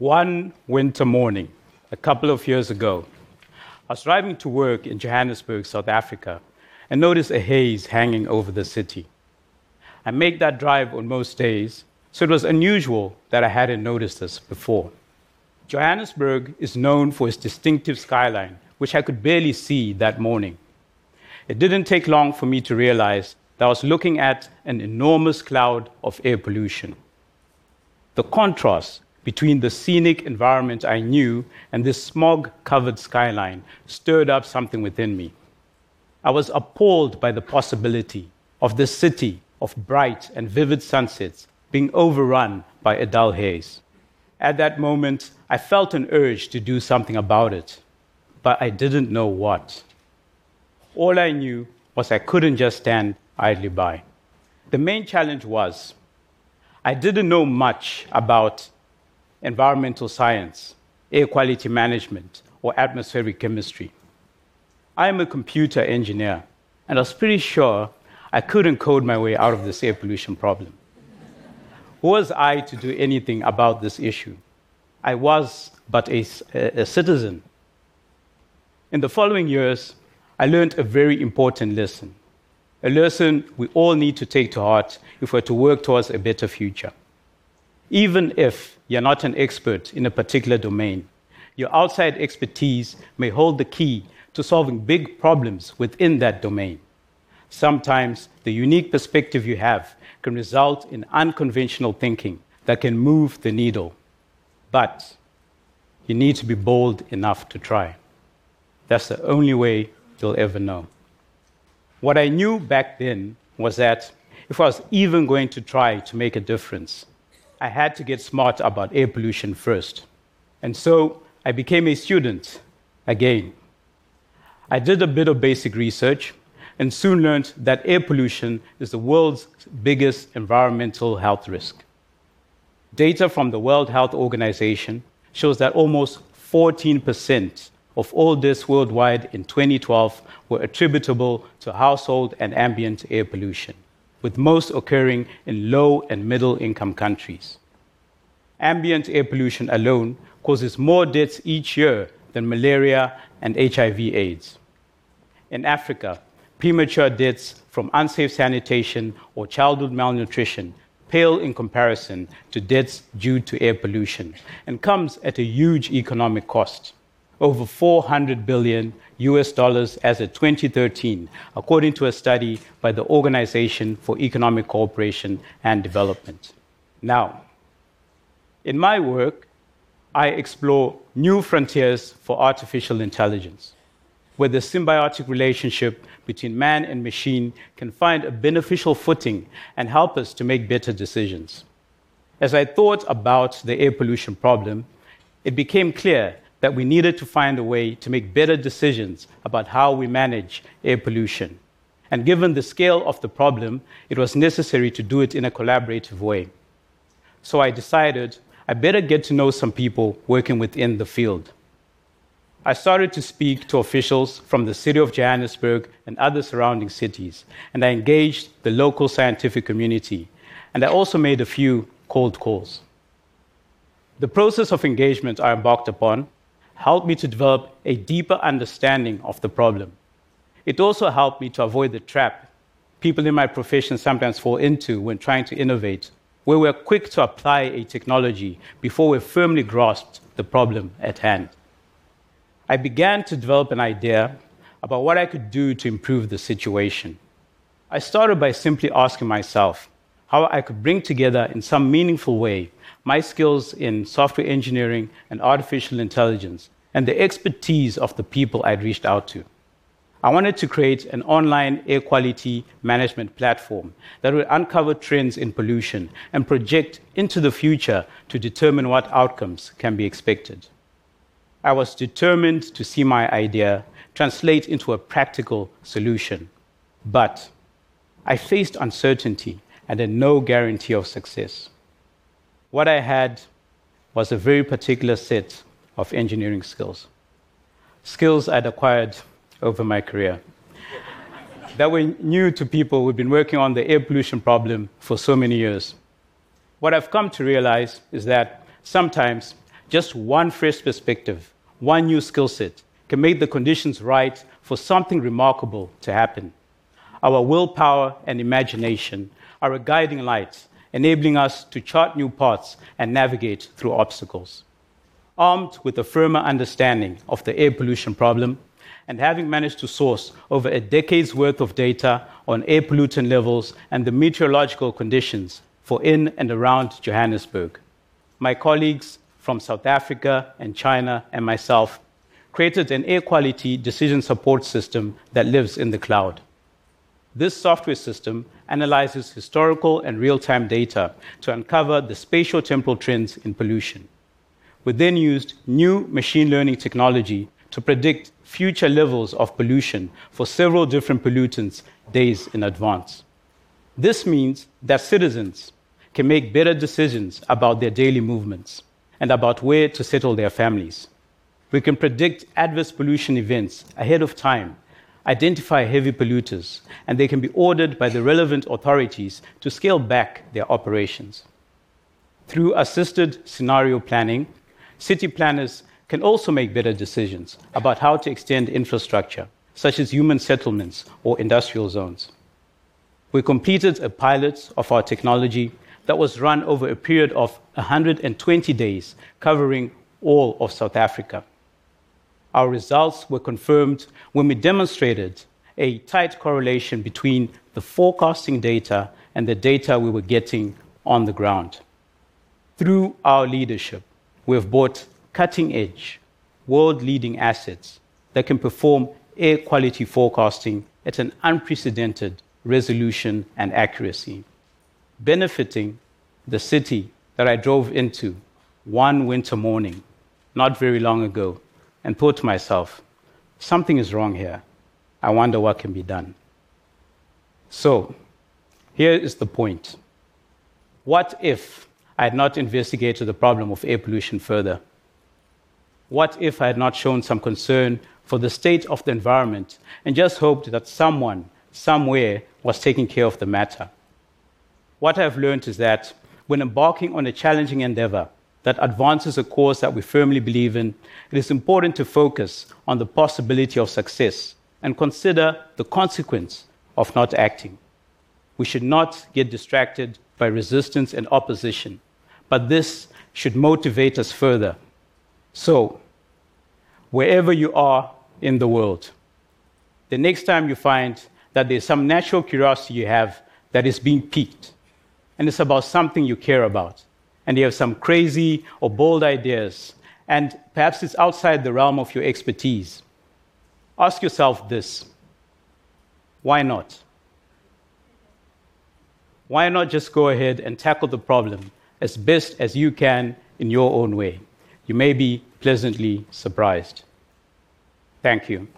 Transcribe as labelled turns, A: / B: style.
A: One winter morning, a couple of years ago, I was driving to work in Johannesburg, South Africa, and noticed a haze hanging over the city. I make that drive on most days, so it was unusual that I hadn't noticed this before. Johannesburg is known for its distinctive skyline, which I could barely see that morning. It didn't take long for me to realize that I was looking at an enormous cloud of air pollution. The contrast between the scenic environment I knew and this smog covered skyline stirred up something within me. I was appalled by the possibility of this city of bright and vivid sunsets being overrun by a dull haze. At that moment, I felt an urge to do something about it, but I didn't know what. All I knew was I couldn't just stand idly by. The main challenge was I didn't know much about environmental science, air quality management, or atmospheric chemistry. I am a computer engineer, and I was pretty sure I couldn't code my way out of this air pollution problem. Who was I to do anything about this issue? I was but a, a, citizen. In the following years, I learned a very important lesson, a lesson we all need to take to heart if we're to work towards a better future. Even if you're not an expert in a particular domain, your outside expertise may hold the key to solving big problems within that domain. Sometimes the unique perspective you have can result in unconventional thinking that can move the needle. But you need to be bold enough to try. That's the only way you'll ever know. What I knew back then was that if I was even going to try to make a difference, I had to get smart about air pollution first. And so I became a student again. I did a bit of basic research and soon learned that air pollution is the world's biggest environmental health risk. Data from the World Health Organization shows that almost 14% of all deaths worldwide in 2012 were attributable to household and ambient air pollution, with most occurring in low and middle income countries. Ambient air pollution alone causes more deaths each year than malaria and HIV/AIDS. In Africa, premature deaths from unsafe sanitation or childhood malnutrition pale in comparison to deaths due to air pollution and comes at a huge economic cost over 400 billion US dollars as of 2013 according to a study by the Organization for Economic Cooperation and Development now in my work I explore new frontiers for artificial intelligence where the symbiotic relationship between man and machine can find a beneficial footing and help us to make better decisions. As I thought about the air pollution problem, it became clear that we needed to find a way to make better decisions about how we manage air pollution. And given the scale of the problem, it was necessary to do it in a collaborative way. So I decided I better get to know some people working within the field. I started to speak to officials from the city of Johannesburg and other surrounding cities, and I engaged the local scientific community, and I also made a few cold calls. The process of engagement I embarked upon helped me to develop a deeper understanding of the problem. It also helped me to avoid the trap people in my profession sometimes fall into when trying to innovate, where we're quick to apply a technology before we've firmly grasped the problem at hand. I began to develop an idea about what I could do to improve the situation. I started by simply asking myself how I could bring together in some meaningful way my skills in software engineering and artificial intelligence and the expertise of the people I'd reached out to. I wanted to create an online air quality management platform that would uncover trends in pollution and project into the future to determine what outcomes can be expected. I was determined to see my idea translate into a practical solution. But I faced uncertainty and had no guarantee of success. What I had was a very particular set of engineering skills, skills I'd acquired over my career that were new to people who'd been working on the air pollution problem for so many years. What I've come to realize is that sometimes Just one fresh perspective, one new skill set can make the conditions right for something remarkable to happen. Our willpower and imagination are a guiding light, enabling us to chart new paths and navigate through obstacles. Armed with a firmer understanding of the air pollution problem, and having managed to source over a decade's worth of data on air pollutant levels and the meteorological conditions for in and around Johannesburg, my colleagues from South Africa and China and myself created an air quality decision support system that lives in the cloud. This software system analyzes historical and real time data to uncover the spatial temporal trends in pollution. We then used new machine learning technology to predict future levels of pollution for several different pollutants days in advance. This means that citizens can make better decisions about their daily movements and about where to settle their families. We can predict adverse pollution events ahead of time, identify heavy polluters, and they can be ordered by the relevant authorities to scale back their operations. Through assisted scenario planning, city planners can also make better decisions about how to extend infrastructure, such as human settlements or industrial zones. We completed a pilot of our technology that was run over a period of 120 days, covering all of South Africa. Our results were confirmed when we demonstrated a tight correlation between the forecasting data and the data we were getting on the ground. Through our leadership, we have bought cutting edge, world leading assets that can perform air quality forecasting at an unprecedented resolution and accuracy benefiting the city that I drove into one winter morning, not very long ago, and thought to myself, something is wrong here. I wonder what can be done. So, here is the point. What if I had not investigated the problem of air pollution further? What if I had not shown some concern for the state of the environment and just hoped that someone, somewhere, was taking care of the matter? what I've learned is that when embarking on a challenging endeavor that advances a cause that we firmly believe in, it is important to focus on the possibility of success and consider the consequence of not acting. We should not get distracted by resistance and opposition, but this should motivate us further. So, wherever you are in the world, the next time you find that there's some natural curiosity you have that is being piqued, and it's about something you care about, and you have some crazy or bold ideas, and perhaps it's outside the realm of your expertise, ask yourself this why not? Why not just go ahead and tackle the problem as best as you can in your own way? You may be pleasantly surprised. Thank you.